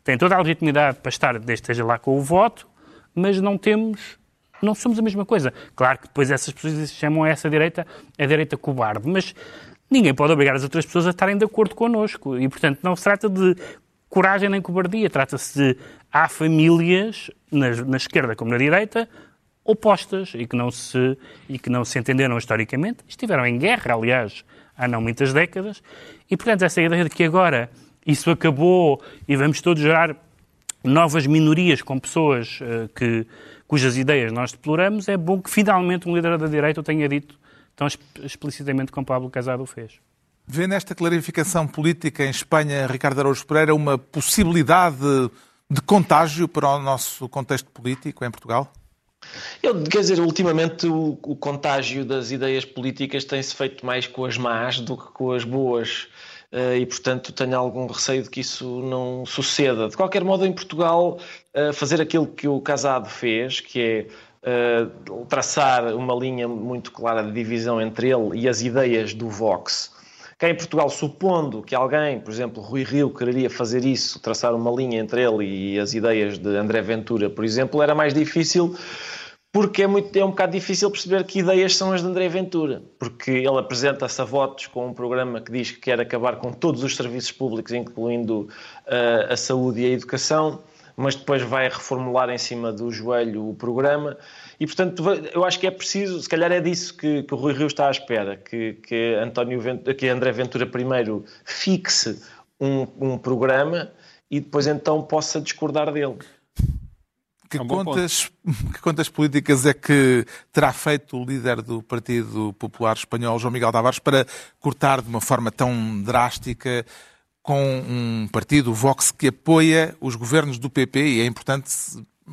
tem toda a legitimidade para estar, esteja lá com o voto, mas não temos, não somos a mesma coisa. Claro que depois essas pessoas chamam essa direita a direita cobarde, mas ninguém pode obrigar as outras pessoas a estarem de acordo connosco. E, portanto, não se trata de coragem nem cobardia, trata-se de há famílias, na, na esquerda como na direita, opostas e que não se, e que não se entenderam historicamente, estiveram em guerra, aliás, há não muitas décadas, e portanto essa ideia de que agora isso acabou e vamos todos gerar novas minorias com pessoas uh, que, cujas ideias nós deploramos, é bom que finalmente um líder da direita o tenha dito tão explicitamente como Pablo Casado o fez. Vê nesta clarificação política em Espanha, Ricardo Araújo Pereira, uma possibilidade de contágio para o nosso contexto político em Portugal? Eu, quer dizer, ultimamente o, o contágio das ideias políticas tem-se feito mais com as más do que com as boas. Uh, e, portanto, tenho algum receio de que isso não suceda. De qualquer modo, em Portugal, uh, fazer aquilo que o Casado fez, que é uh, traçar uma linha muito clara de divisão entre ele e as ideias do Vox. Cá em Portugal, supondo que alguém, por exemplo, Rui Rio, quereria fazer isso, traçar uma linha entre ele e as ideias de André Ventura, por exemplo, era mais difícil porque é, muito, é um bocado difícil perceber que ideias são as de André Ventura, porque ele apresenta-se a votos com um programa que diz que quer acabar com todos os serviços públicos, incluindo uh, a saúde e a educação, mas depois vai reformular em cima do joelho o programa. E, portanto, eu acho que é preciso, se calhar é disso que, que o Rui Rio está à espera, que, que, António Ventura, que André Ventura primeiro fixe um, um programa e depois então possa discordar dele. Que, é um contas, que contas políticas é que terá feito o líder do Partido Popular Espanhol, João Miguel Tavares, para cortar de uma forma tão drástica com um partido, o Vox, que apoia os governos do PP e é importante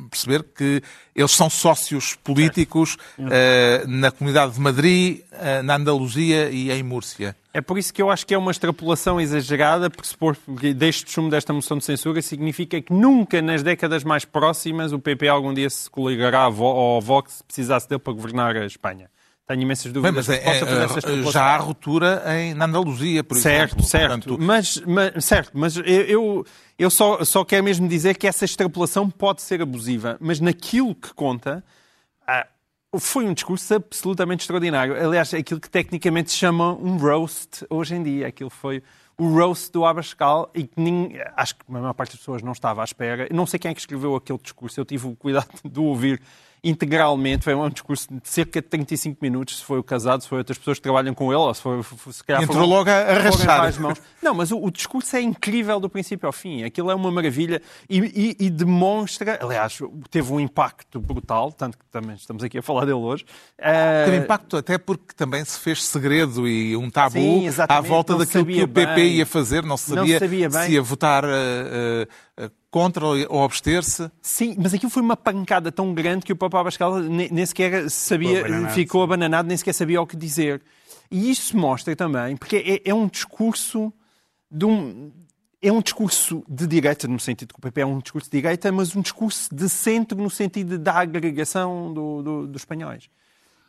perceber que eles são sócios políticos uh, na Comunidade de Madrid, uh, na Andaluzia e em Múrcia. É por isso que eu acho que é uma extrapolação exagerada, porque supor que deste sumo desta moção de censura significa que nunca nas décadas mais próximas o PP algum dia se coligará ao Vox se precisasse dele para governar a Espanha. Tenho imensas dúvidas. Bem, mas é, é, já há ruptura em, na Andaluzia, por certo, exemplo. Certo, Portanto... mas, mas, certo, mas eu, eu só, só quero mesmo dizer que essa extrapolação pode ser abusiva, mas naquilo que conta, foi um discurso absolutamente extraordinário. Aliás, aquilo que tecnicamente se chama um roast hoje em dia. Aquilo foi o roast do Abascal e que nem, acho que a maior parte das pessoas não estava à espera. Não sei quem é que escreveu aquele discurso, eu tive o cuidado de o ouvir integralmente. Foi um discurso de cerca de 35 minutos, se foi o casado, se foi outras pessoas que trabalham com ele, ou se foi. Se calhar, Entrou foram, logo a mãos. Não, mas o, o, discurso é incrível do princípio ao fim. Aquilo é uma maravilha e, e, e, demonstra. Aliás, teve um impacto brutal, tanto que também estamos aqui a falar dele hoje. Uh... Teve impacto até porque também se fez segredo e um tabu Sim, à volta não daquilo que o PP bem. ia fazer. Não se sabia, não sabia se ia votar. Uh, uh, contra ou abster-se? Sim, mas aquilo foi uma pancada tão grande que o Papa Abascal nem sequer sabia, ficou abananado, ficou abananado nem sequer sabia o que dizer. E isso mostra também, porque é, é um discurso de um, é um discurso de direita, no sentido que o PP é um discurso de direita, mas um discurso de centro no sentido da agregação do, do, dos espanhóis.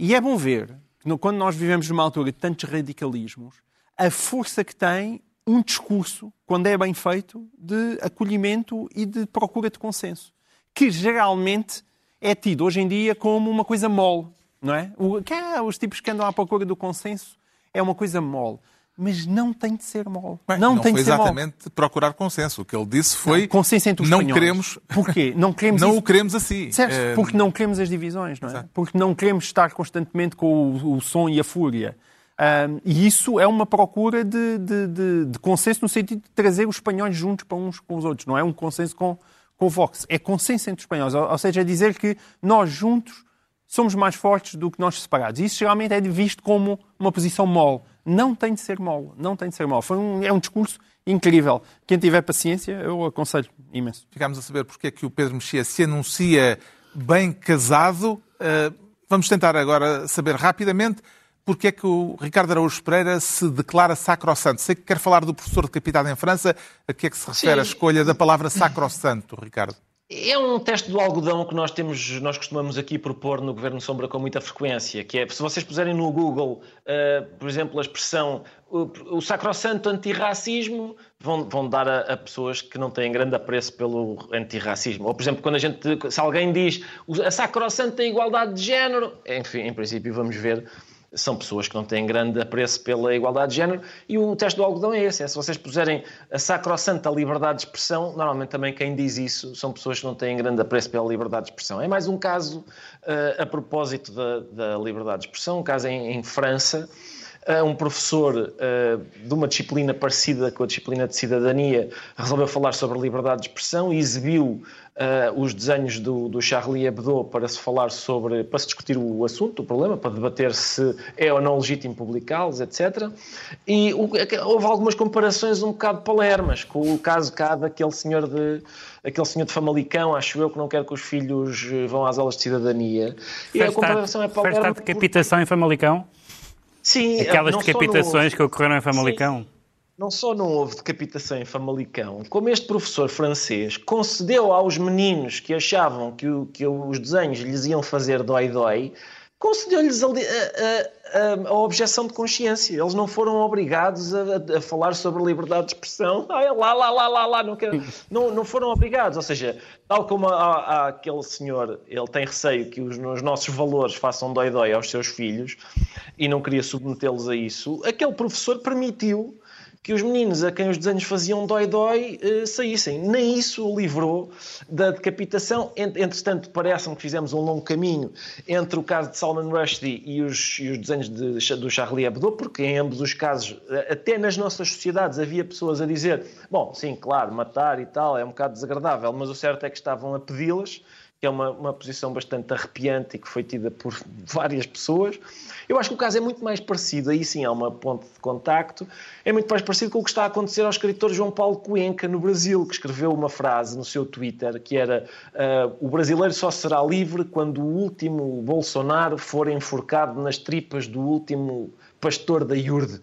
E é bom ver que quando nós vivemos numa altura de tantos radicalismos, a força que tem um discurso, quando é bem feito, de acolhimento e de procura de consenso, que geralmente é tido hoje em dia como uma coisa mole, não é? O, que é, os tipos que andam à procura do consenso é uma coisa mole. Mas não tem de ser mole. Bem, não, não tem foi de ser exatamente mole. procurar consenso. O que ele disse foi não, consenso entre os não espanhóis. queremos Porquê? Não queremos não isso. o queremos assim. Certo, é... porque não queremos as divisões, não é? Exato. Porque não queremos estar constantemente com o, o som e a fúria. Um, e isso é uma procura de, de, de, de, consenso no sentido de trazer os espanhóis juntos para uns com os outros. Não é um consenso com, com o Vox. É consenso entre os espanhóis. Ou, ou seja, é dizer que nós juntos somos mais fortes do que nós separados. Isso geralmente é visto como uma posição mole. Não tem de ser mole. Não tem de ser mole. Foi um, é um discurso incrível. Quem tiver paciência, eu aconselho imenso. Ficámos a saber porque é que o Pedro Mexia se anuncia bem casado. Uh, vamos tentar agora saber rapidamente porque é que o Ricardo Araújo Pereira se declara sacrossanto. Sei que quer falar do professor decapitado em França. A que é que se refere Sim. a escolha da palavra sacrossanto, Ricardo? É um teste do algodão que nós temos, nós costumamos aqui propor no Governo Sombra com muita frequência, que é, se vocês puserem no Google, uh, por exemplo, a expressão o, o sacrossanto antirracismo, vão, vão dar a, a, pessoas que não têm grande apreço pelo antirracismo. Ou, por exemplo, quando a gente, se alguém diz a sacrossanta igualdade de género, enfim, em princípio vamos ver são pessoas que não têm grande apreço pela igualdade de género e o teste do algodão é esse, é se vocês puserem a sacrossanta liberdade de expressão, normalmente também quem diz isso são pessoas que não têm grande apreço pela liberdade de expressão. É mais um caso uh, a propósito da, da, liberdade de expressão, um caso em, em França, uh, um professor uh, de uma disciplina parecida com a disciplina de cidadania resolveu falar sobre liberdade de expressão e exibiu uh, os desenhos do, do, Charlie Hebdo para se falar sobre, para se discutir o assunto, o problema, para debater se é ou não legítimo publicá-los, etc. E houve algumas comparações um bocado palermas com o caso cá daquele senhor de aquele senhor de Famalicão, acho eu, que não quer que os filhos eh, vão às aulas de cidadania. E a comparação é palerma. Festa de decapitação porque... em Famalicão? Sim. Aquelas decapitações no... que ocorreram em Famalicão? Sim. Não só não houve decapitação em Famalicão, como este professor francês concedeu aos meninos que achavam que, o, que os desenhos lhes iam fazer dói-dói, concedeu-lhes a, a, a, a, objeção de consciência. Eles não foram obrigados a, falar sobre liberdade de expressão. Ah, lá, lá, lá, lá, lá. Não, quero, não, não foram obrigados. Ou seja, tal como aquele senhor, ele tem receio que os, os nossos valores façam dói-dói aos seus filhos e não queria submetê-los a isso, aquele professor permitiu que os meninos a quem os desenhos faziam dói-dói eh, saíssem. Nem isso o livrou da decapitação. Entretanto, parece-me que fizemos um longo caminho entre o caso de Salman Rushdie e os, e os desenhos de, do Charlie Hebdo, porque em ambos os casos, eh, até nas nossas sociedades, havia pessoas a dizer: bom, sim, claro, matar e tal é um bocado desagradável, mas o certo é que estavam a pedi-las que é uma, uma posição bastante arrepiante e que foi tida por várias pessoas. Eu acho que o caso é muito mais parecido, aí sim há uma ponte de contacto, é muito mais parecido com o que está a acontecer ao escritor João Paulo Cuenca no Brasil, que escreveu uma frase no seu Twitter que era uh, o brasileiro só será livre quando o último Bolsonaro for enforcado nas tripas do último pastor da Iurde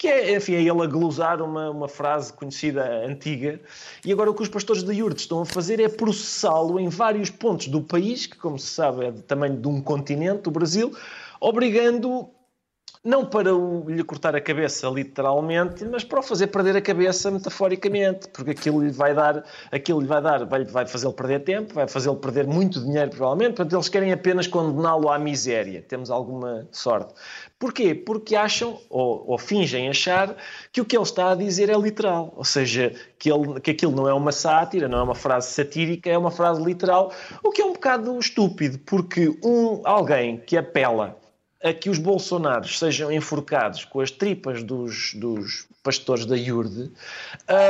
que é, enfim, é ele a glosar uma, uma frase conhecida antiga. E agora o que os pastores de Iurdes estão a fazer é processá-lo em vários pontos do país, que, como se sabe, é do tamanho de um continente, o Brasil, obrigando não para o, lhe cortar a cabeça literalmente, mas para o fazer perder a cabeça metaforicamente, porque aquilo lhe vai dar, aquilo lhe vai dar, vai, vai fazê-lo perder tempo, vai fazê-lo perder muito dinheiro provavelmente, portanto eles querem apenas condená-lo à miséria, temos alguma sorte. Porquê? Porque acham, ou, ou, fingem achar, que o que ele está a dizer é literal, ou seja, que, ele, que aquilo não é uma sátira, não é uma frase satírica, é uma frase literal, o que é um bocado estúpido, porque um, alguém que apela a que os bolsonaros sejam enforcados com as tripas dos, dos pastores da IURD,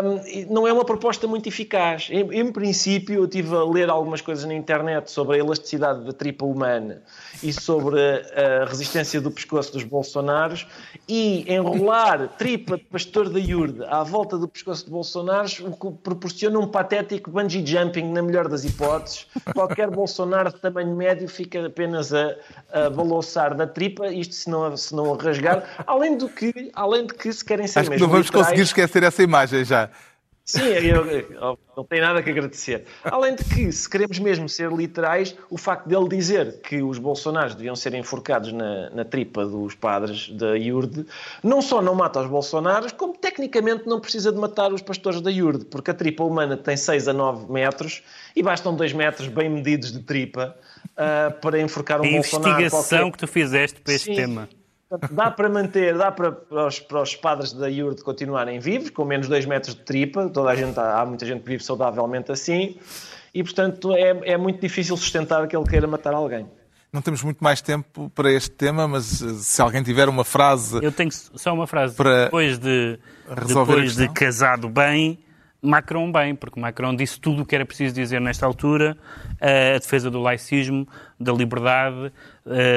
um, não é uma proposta muito eficaz. Em, em, princípio, eu estive a ler algumas coisas na internet sobre a elasticidade da tripa humana e sobre a, a resistência do pescoço dos bolsonaros e enrolar tripa de pastor da IURD à volta do pescoço de bolsonaros o que proporciona um patético bungee jumping, na melhor das hipóteses. Qualquer bolsonaro de tamanho médio fica apenas a, a balouçar da tripa, isto se não, se não rasgar, além do que, além de que se querem ser mesmo não vamos literais... conseguir esquecer essa imagem já. Sim, eu, eu, não tem nada que agradecer. Além de que, se queremos mesmo ser literais, o facto dele dizer que os bolsonaros deviam ser enforcados na, na tripa dos padres da IURD, não só não mata os bolsonaros, como tecnicamente não precisa de matar os pastores da IURD, porque a tripa humana tem 6 a 9 metros e bastam 2 metros bem medidos de tripa uh, para enforcar um a bolsonaro. A investigação qualquer... que tu fizeste para este Sim. tema. Dá para manter, dá para, para, os, para os padres da IURD continuarem vivos, com menos 2 metros de tripa, toda a gente, há muita gente que vive saudavelmente assim, e portanto é, é muito difícil sustentar que ele queira matar alguém. Não temos muito mais tempo para este tema, mas eh, se alguém tiver uma frase. Eu tenho só uma frase. Para depois de, depois de casado bem, Macron bem, porque Macron disse tudo o que era preciso dizer nesta altura, a defesa do laicismo, da liberdade,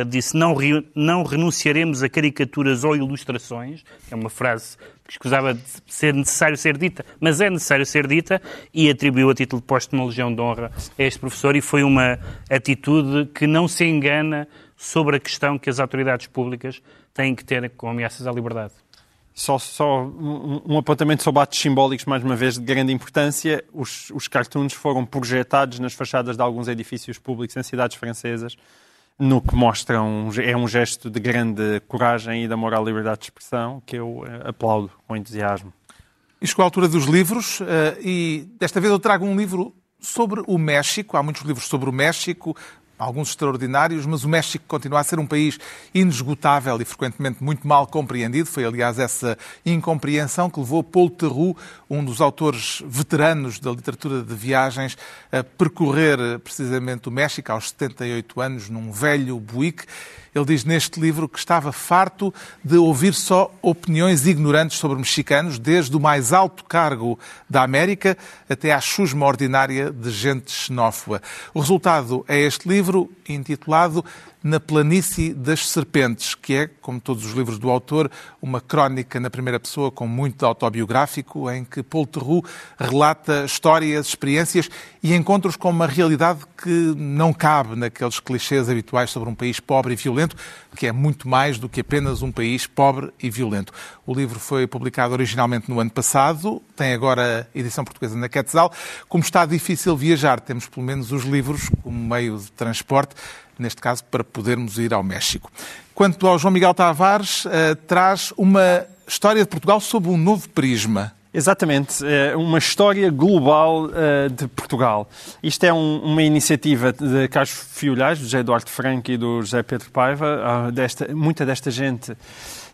disse não, não renunciaremos a caricaturas ou ilustrações, é uma frase que escusava de ser necessário ser dita, mas é necessário ser dita, e atribuiu a título de posto uma Legião de Honra a este professor, e foi uma atitude que não se engana sobre a questão que as autoridades públicas têm que ter com ameaças à liberdade. Só, só um, um, apontamento sobre atos simbólicos, mais uma vez, de grande importância. Os, os cartoons foram projetados nas fachadas de alguns edifícios públicos em cidades francesas, no que mostra um, é um gesto de grande coragem e de amor à liberdade de expressão que eu eh, aplaudo com entusiasmo. E chegou a altura dos livros eh, e desta vez eu trago um livro sobre o México. Há muitos livros sobre o México, alguns extraordinários, mas o México continua a ser um país inesgotável e frequentemente muito mal compreendido. Foi, aliás, essa incompreensão que levou Paul Theroux, um dos autores veteranos da literatura de viagens, a percorrer precisamente o México aos 78 anos num velho Buick ele diz neste livro que estava farto de ouvir só opiniões ignorantes sobre mexicanos, desde o mais alto cargo da América até à chusma ordinária de gente xenófoba. O resultado é este livro, intitulado na Planície das Serpentes, que é, como todos os livros do autor, uma crónica na primeira pessoa com muito autobiográfico, em que Paul Theroux relata histórias, experiências e encontros com uma realidade que não cabe naqueles clichês habituais sobre um país pobre e violento, que é muito mais do que apenas um país pobre e violento. O livro foi publicado originalmente no ano passado, tem agora edição portuguesa na Quetzal. Como está difícil viajar, temos pelo menos os livros como meio de transporte neste caso para podermos ir ao México. Quanto ao João Miguel Tavares, uh, traz uma história de Portugal sob um novo prisma. Exatamente, é uma história global uh, de Portugal. Isto é um, uma iniciativa de Carlos Fiolhais, do José Eduardo Franco e do José Pedro Paiva. Uh, desta, muita desta gente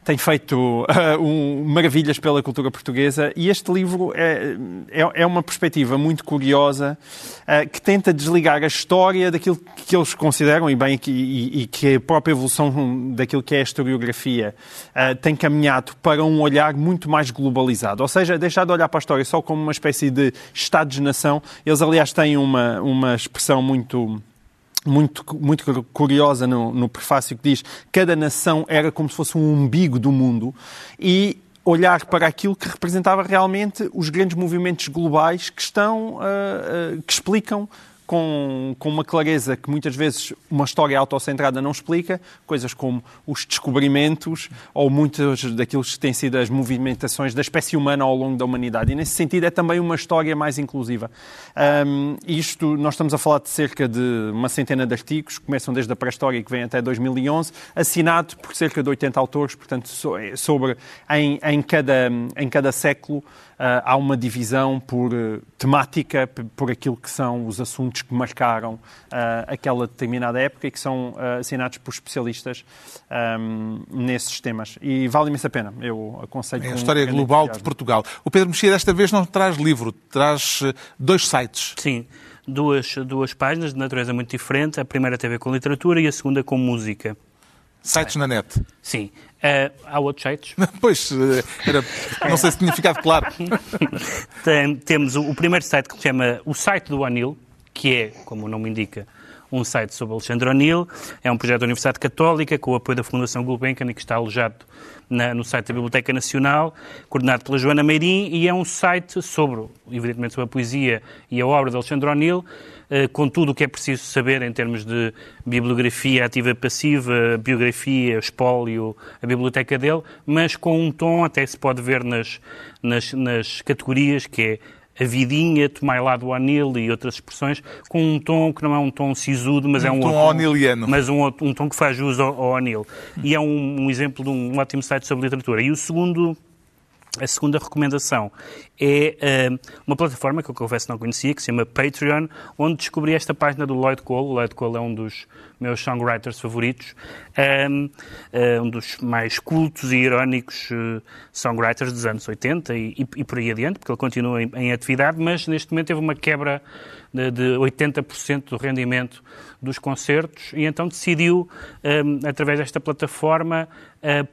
tem feito uh, um, maravilhas pela cultura portuguesa e este livro é, é, é uma perspectiva muito curiosa uh, que tenta desligar a história daquilo que eles consideram e bem que, e, e que a própria evolução daquilo que é a historiografia uh, tem caminhado para um olhar muito mais globalizado. Ou seja, deixar de olhar para a história só como uma espécie de Estado-nação. Eles, aliás, têm uma, uma expressão muito muito, muito curiosa no, no prefácio que diz cada nação era como se fosse um umbigo do mundo e olhar para aquilo que representava realmente os grandes movimentos globais que estão, uh, uh, que explicam com, com uma clareza que muitas vezes uma história autocentrada não explica, coisas como os descobrimentos ou muitas daquilo que têm sido as movimentações da espécie humana ao longo da humanidade. E nesse sentido é também uma história mais inclusiva. Um, isto, nós estamos a falar de cerca de uma centena de artigos, começam desde a pré-história que vem até 2011, assinado por cerca de 80 autores, portanto, sobre em, em, cada, em cada século há uma divisão por uh, temática, por aquilo que são os assuntos que marcaram uh, aquela determinada época e que são assinados por especialistas um, nesses temas. E vale imensa a pena. Eu aconselho. É a história global de Portugal. O Pedro Mexia desta vez não traz livro, traz dois sites. Sim duas, duas páginas de natureza muito diferente. A primeira tem a ver com literatura e a segunda com música. Sites na net? Sim. Uh, há outros sites? pois, eh, era, não sei se tinha ficado claro. Tem, temos o, o, primeiro site que se chama o site do Anil, que é, como o nome indica, um site sobre Alexandre O'Neill. É um projeto da Universidade Católica com o apoio da Fundação Gulbenkian e que está alojado na, no site da Biblioteca Nacional, coordenado pela Joana Meirim, e é um site sobre, evidentemente, sobre a poesia e a obra de Alexandre O'Neill, eh, com tudo o que é preciso saber em termos de bibliografia ativa e passiva, biografia, espólio, a biblioteca dele, mas com um tom, até se pode ver nas, nas, nas categorias, que é a vidinha, tomai lá do Anil e outras expressões, com um tom que não é um tom sisudo, mas um é um tom oniliano. Mas um, um tom que faz jus ao, ao. E é um, um exemplo de um ótimo site sobre literatura. E o segundo a segunda recomendação é uh, uma plataforma que eu confesso não conhecia, que se chama Patreon, onde descobri esta página do Lloyd Cole. O Lloyd Cole é um dos meus songwriters favoritos, um, uh, um dos mais cultos e irónicos uh, songwriters dos anos 80 e, e, e, por aí adiante, porque ele continua em, em atividade, mas neste momento teve uma quebra de, de 80% do rendimento dos concertos e então decidiu, um, através desta plataforma,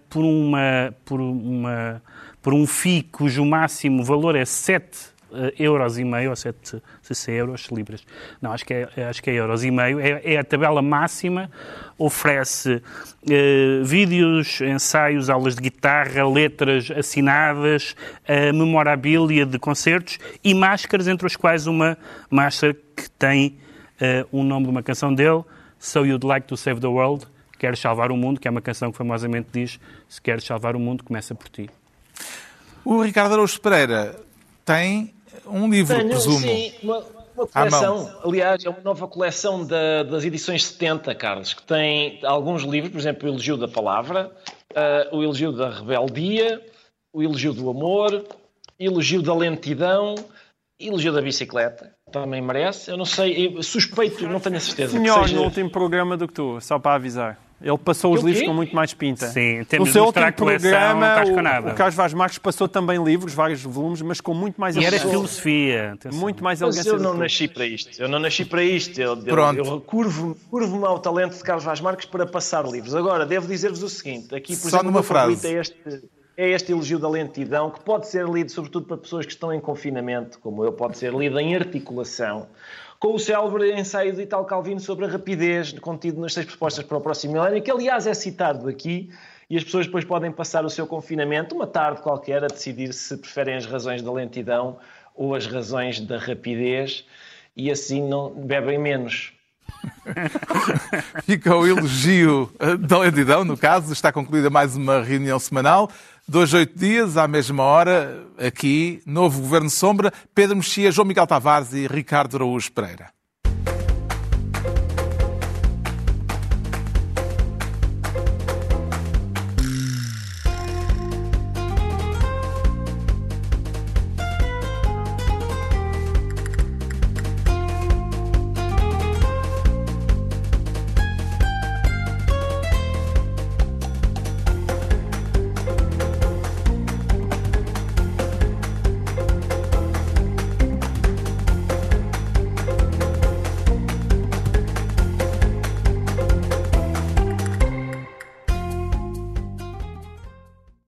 por uma. Por uma por um FII cujo máximo valor é 7 uh, euros e meio, ou 7, se é euros, libras. Não, acho que é, acho que é euros e meio. É, é a tabela máxima, oferece uh, vídeos, ensaios, aulas de guitarra, letras assinadas, memorabilia de concertos e máscaras, entre as quais uma máscara que tem uh, o nome de uma canção dele, So You'd Like to Save the World, que queres salvar o mundo, que é uma canção que famosamente diz se queres salvar o mundo, começa por ti. O Ricardo Araújo Pereira tem um livro, Tenho, presumo. sim, uma, uma À coleção. Aliás, é uma nova coleção da- das edições 70, Carlos, que tem alguns livros, por exemplo, o Elogio da Palavra, ah, o Elogio da Rebeldia, o Elogio do Amor, o Elogio da Lentidão, o Elogio da Bicicleta. Também merece. Eu não sei, eu suspeito, não tenho a certeza. Melhor seja- no último programa do que tu, só para avisar. Ele passou os livros com muito mais pinta. Sim, no temos de seu mostrar último programa, não estás com nada. o, o Carlos Vaz Marques passou também livros, vários volumes, mas com muito mais E era filosofia. atenção. Muito mais Mas elegância. eu do não nasci para isto. Eu não nasci para isto. Eu, eu, Pronto. eu curvo, curvo-me ao talento de Carlos Vaz Marques para passar livros. Agora, devo dizer-vos o seguinte: aqui, por Só exemplo, numa o meu frase. É este, é este elogio da lentidão, que pode ser lido, sobretudo para pessoas que estão em confinamento, como eu, pode ser lido em articulação. Com o célebre ensaio de Italo Calvino sobre a rapidez, contido nas seis propostas para o próximo milénio, que aliás é citado aqui, e as pessoas depois podem passar o seu confinamento, uma tarde qualquer, a decidir se preferem as razões da lentidão ou as razões da rapidez, e assim não bebem menos. Fica o elogio da lentidão, no caso. Está concluída mais uma reunião semanal. Dois, oito dias, à mesma hora, aqui, novo Governo Sombra, Pedro Mexia, João Miguel Tavares e Ricardo Araújo Pereira.